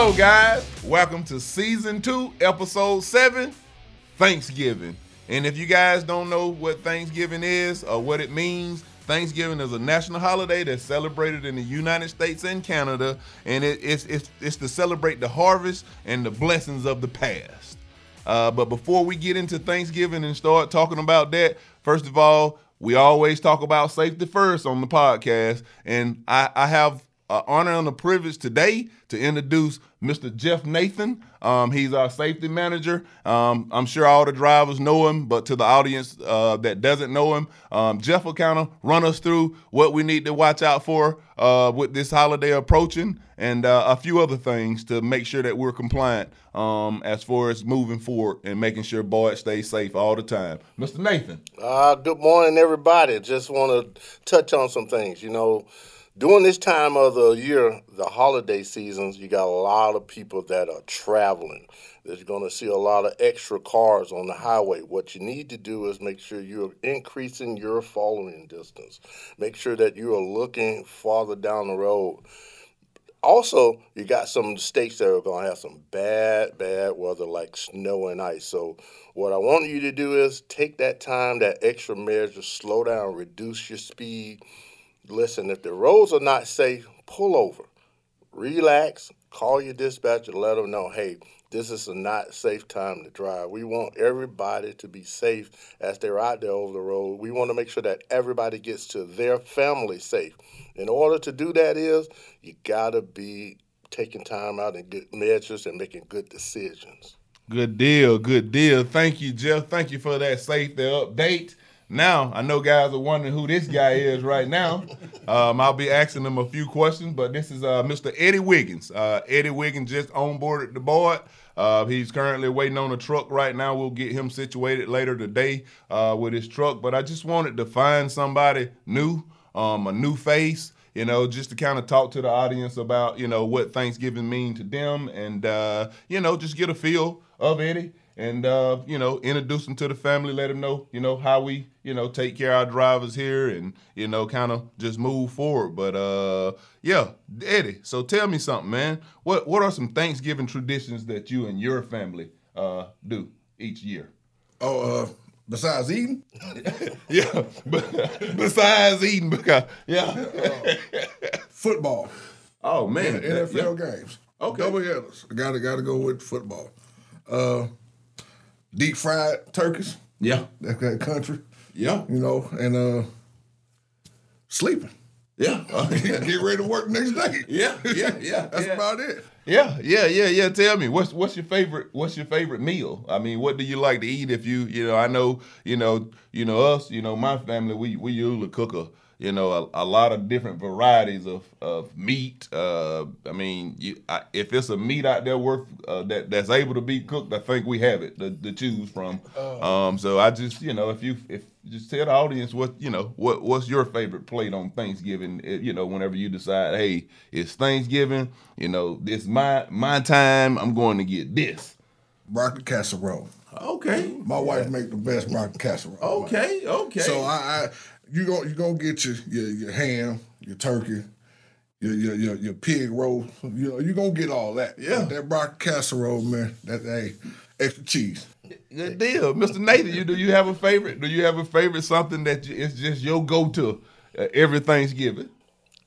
Hello, guys. Welcome to season two, episode seven, Thanksgiving. And if you guys don't know what Thanksgiving is or what it means, Thanksgiving is a national holiday that's celebrated in the United States and Canada, and it, it's, it's, it's to celebrate the harvest and the blessings of the past. Uh, but before we get into Thanksgiving and start talking about that, first of all, we always talk about safety first on the podcast, and I, I have an honor and a privilege today to introduce Mr. Jeff Nathan. Um, he's our safety manager. Um, I'm sure all the drivers know him, but to the audience uh, that doesn't know him, um, Jeff will kind of run us through what we need to watch out for uh, with this holiday approaching and uh, a few other things to make sure that we're compliant um, as far as moving forward and making sure Boyd stays safe all the time. Mr. Nathan. Uh, good morning, everybody. Just want to touch on some things. You know, during this time of the year, the holiday seasons, you got a lot of people that are traveling. There's going to see a lot of extra cars on the highway. What you need to do is make sure you're increasing your following distance. Make sure that you are looking farther down the road. Also, you got some states that are going to have some bad, bad weather like snow and ice. So, what I want you to do is take that time, that extra measure, slow down, reduce your speed listen, if the roads are not safe, pull over, relax, call your dispatcher, let them know, hey, this is a not safe time to drive. We want everybody to be safe as they're out there over the road. We want to make sure that everybody gets to their family safe. In order to do that is you gotta be taking time out and good measures and making good decisions. Good deal, good deal. Thank you, Jeff. Thank you for that safety update. Now, I know guys are wondering who this guy is right now. Um, I'll be asking him a few questions, but this is uh, Mr. Eddie Wiggins. Uh, Eddie Wiggins just onboarded the Boyd. Uh, he's currently waiting on a truck right now. We'll get him situated later today uh, with his truck. But I just wanted to find somebody new, um, a new face, you know, just to kind of talk to the audience about, you know, what Thanksgiving mean to them and, uh, you know, just get a feel of Eddie and uh, you know introduce them to the family let them know you know how we you know take care of our drivers here and you know kind of just move forward. But uh yeah eddie so tell me something man. What what are some thanksgiving traditions that you and your family uh do each year? Oh uh besides eating? Yeah besides eating because yeah. Football. Oh man nfl yeah. games. Okay. Double headers. Gotta gotta go with football. Uh deep fried turkeys. Yeah. That, that country. Yeah. You know, and uh sleeping. Yeah. Get ready to work next day. Yeah, yeah, yeah. That's yeah. about it. Yeah, yeah, yeah, yeah. Tell me, what's what's your favorite what's your favorite meal? I mean, what do you like to eat if you you know, I know, you know, you know, us, you know, my family, we we usually cook a you know, a, a, lot of different varieties of, of meat. Uh, I mean, you, I, if it's a meat out there worth uh, that that's able to be cooked, I think we have it to, to choose from. Oh. Um, so I just, you know, if you if just tell the audience what you know what what's your favorite plate on Thanksgiving. It, you know, whenever you decide, hey, it's Thanksgiving. You know, this my my time. I'm going to get this broccoli casserole. Okay. My wife make the best broccoli casserole. Okay, okay. So I, I you go you gonna get your, your your ham, your turkey, your your your, your pig roast. You know you gonna get all that. Yeah, but that broccoli casserole, man. That hey, extra cheese. Good deal, Mr. Nathan. You do you have a favorite? Do you have a favorite something that you, it's just your go to uh, every Thanksgiving?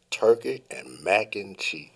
Turkey and mac and cheese.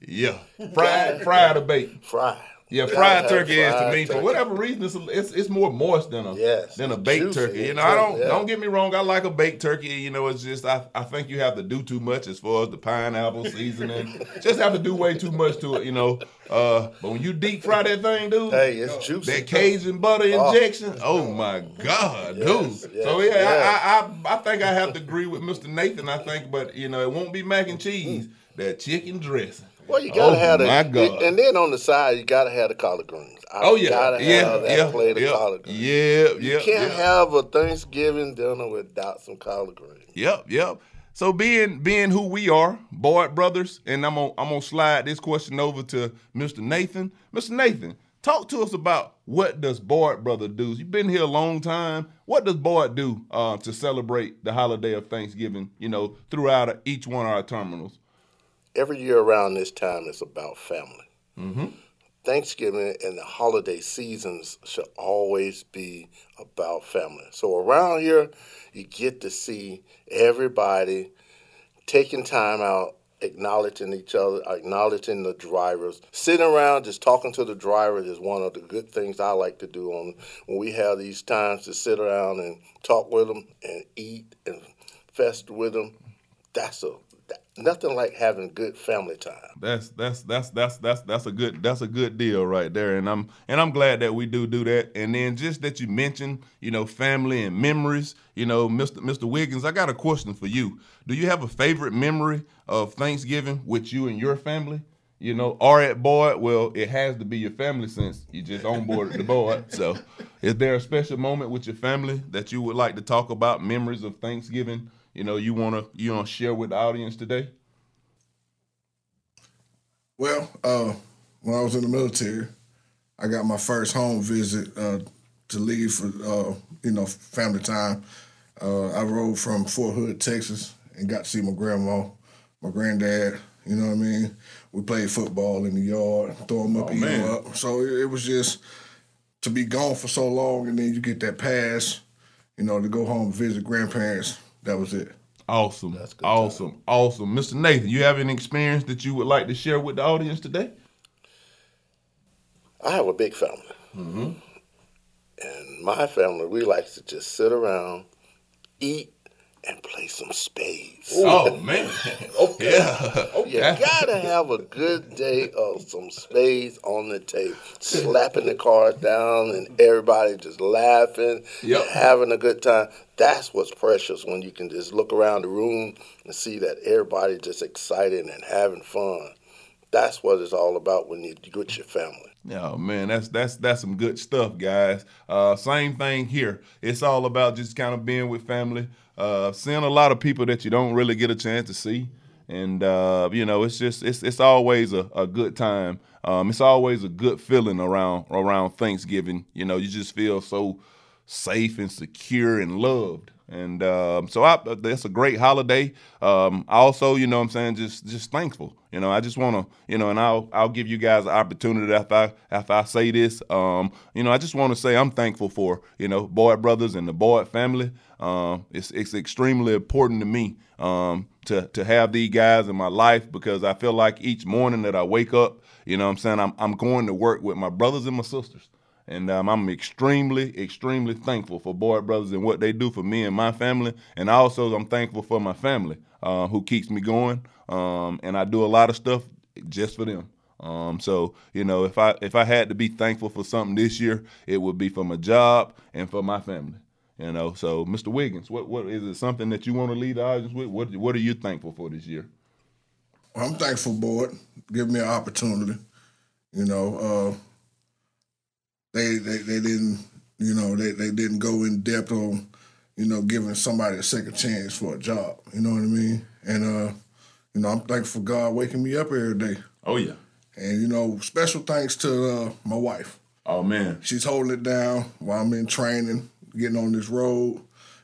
Yeah, fried, fried or baked. Fried. Yeah, fried turkey is to me for whatever reason it's, it's, it's more moist than a yes, than a baked juicy. turkey. You know, I don't yeah. don't get me wrong. I like a baked turkey. You know, it's just I, I think you have to do too much as far as the pineapple seasoning. just have to do way too much to it. You know, uh, but when you deep fry that thing, dude, hey, it's juicy. That Cajun butter oh. injection. Oh my God, yes, dude. Yes, so yeah, yes. I, I I think I have to agree with Mr. Nathan. I think, but you know, it won't be mac and cheese. That chicken dressing. Well, you gotta oh, have the, and then on the side you gotta have the collard greens. I oh yeah, gotta yeah, have that yeah, plate yeah, of collard greens. Yeah, yeah. You can't yeah. have a Thanksgiving dinner without some collard greens. Yep, yep. So being being who we are, Boyd Brothers, and I'm gonna I'm gonna slide this question over to Mr. Nathan. Mr. Nathan, talk to us about what does Boyd Brother do? You've been here a long time. What does Boyd do uh, to celebrate the holiday of Thanksgiving? You know, throughout each one of our terminals every year around this time is about family. Mm-hmm. Thanksgiving and the holiday seasons should always be about family. So around here, you get to see everybody taking time out, acknowledging each other, acknowledging the drivers. Sitting around just talking to the drivers is one of the good things I like to do on when we have these times to sit around and talk with them and eat and fest with them. That's a nothing like having good family time. That's that's that's that's that's that's a good that's a good deal right there, and I'm and I'm glad that we do do that. And then just that you mentioned, you know, family and memories. You know, Mr. Mr. Wiggins, I got a question for you. Do you have a favorite memory of Thanksgiving with you and your family? You know, or at Boyd? Well, it has to be your family since you just onboarded the Boyd. So, is there a special moment with your family that you would like to talk about? Memories of Thanksgiving? You know, you wanna you wanna share with the audience today? Well, uh, when I was in the military, I got my first home visit uh, to leave for uh, you know family time. Uh, I rode from Fort Hood, Texas, and got to see my grandma, my granddad. You know what I mean? We played football in the yard, throw them up, Oh, eat them up. So it, it was just to be gone for so long, and then you get that pass, you know, to go home and visit grandparents. That was it. Awesome. good awesome. Awesome. Mr. Nathan, you have any experience that you would like to share with the audience today? I have a big family. Mm-hmm. And my family, we like to just sit around, eat, and play some spades. Oh, oh. man. Okay. Yeah. You gotta have a good day of some spades on the table, slapping the cards down and everybody just laughing, Yep. and having a good time. That's what's precious when you can just look around the room and see that everybody just excited and having fun. That's what it's all about when you you with your family. Oh man, that's that's that's some good stuff, guys. Uh, same thing here. It's all about just kind of being with family, uh, seeing a lot of people that you don't really get a chance to see, and uh, you know, it's just it's it's always a, a good time. Um, it's always a good feeling around around Thanksgiving. You know, you just feel so safe and secure and loved. And um, so I, that's a great holiday. Um, also, you know, I'm saying, just just thankful. You know, I just want to, you know, and I'll I'll give you guys an opportunity after I after I say this. Um, you know, I just want to say I'm thankful for you know Boyd brothers and the Boyd family. Um, it's it's extremely important to me um, to to have these guys in my life because I feel like each morning that I wake up, you know, I'm saying I'm I'm going to work with my brothers and my sisters. And um, I'm extremely, extremely thankful for Boyd Brothers and what they do for me and my family. And also, I'm thankful for my family uh, who keeps me going. Um, and I do a lot of stuff just for them. Um, so you know, if I if I had to be thankful for something this year, it would be for my job and for my family. You know, so Mr. Wiggins, what what is it something that you want to lead the audience with? What what are you thankful for this year? I'm thankful, Boyd, Give me an opportunity. You know, uh, they, they they didn't, you know, they, they didn't go in depth on, you know, giving somebody a second chance for a job. You know what I mean? And uh, you know, I'm thankful for God waking me up every day. Oh yeah. And you know, special thanks to uh, my wife. Oh man. She's holding it down while I'm in training, getting on this road.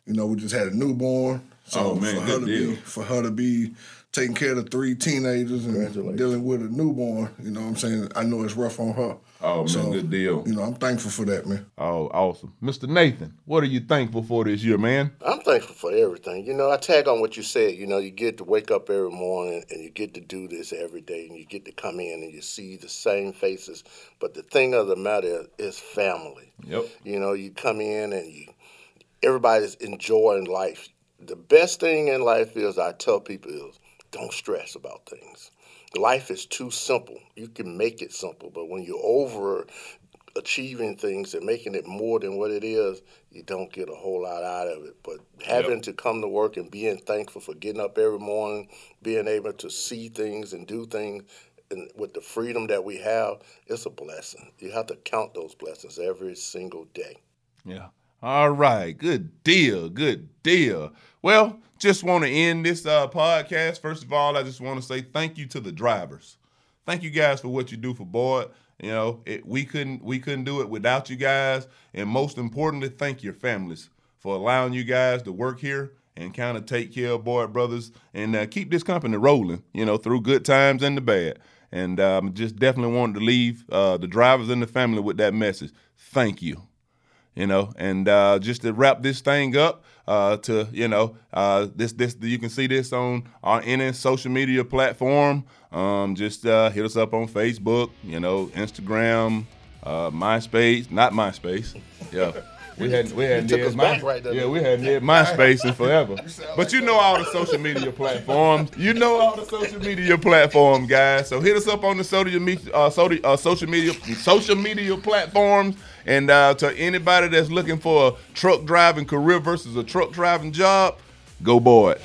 You know, we just had a newborn. So Oh, man, for her good to deal. be for her to be taking care of the three teenagers and dealing with a newborn, you know what I'm saying? I know it's rough on her. Oh man, So, good deal. You know, I'm thankful for that, man. Oh, awesome. Mr. Nathan, what are you thankful for this year, man? I'm thankful for everything. You know, I tag on what you said. You know, you get to wake up every morning and you get to do this every day and you get to come in and you see the same faces. But the thing of the matter is family. Yep. You know, you come in and you everybody's enjoying life. The best thing in life is I tell people is don't stress about things. Life is too simple. You can make it simple, but when you're over achieving things and making it more than what it is, you don't get a whole lot out of it. But having to come to work and being thankful for getting up every morning, being able to see things and do things, and with the freedom that we have, it's a blessing. You have to count those blessings every single day. Yeah. All right. Good deal. Good deal. Well, just want to end this uh, podcast. First of all, I just want to say thank you to the drivers. Thank you guys for what you do for Boyd. You know, it, we couldn't we couldn't do it without you guys. And most importantly, thank your families for allowing you guys to work here and kind of take care of Boyd Brothers and uh, keep this company rolling. You know, through good times and the bad. And um, just definitely wanted to leave uh, the drivers and the family with that message. Thank you. You know, and uh, just to wrap this thing up, uh, to you know, uh, this this you can see this on our any social media platform. Um, just uh, hit us up on Facebook, you know, Instagram, uh, MySpace, not MySpace. Yeah. We hadn't we took us my, right there. Yeah, we hadn't did MySpace in forever. But you know all the social media platforms. You know all the social media platforms, guys. So hit us up on the social media uh, social, uh, social media social media platforms. And uh, to anybody that's looking for a truck driving career versus a truck driving job, go Boyd.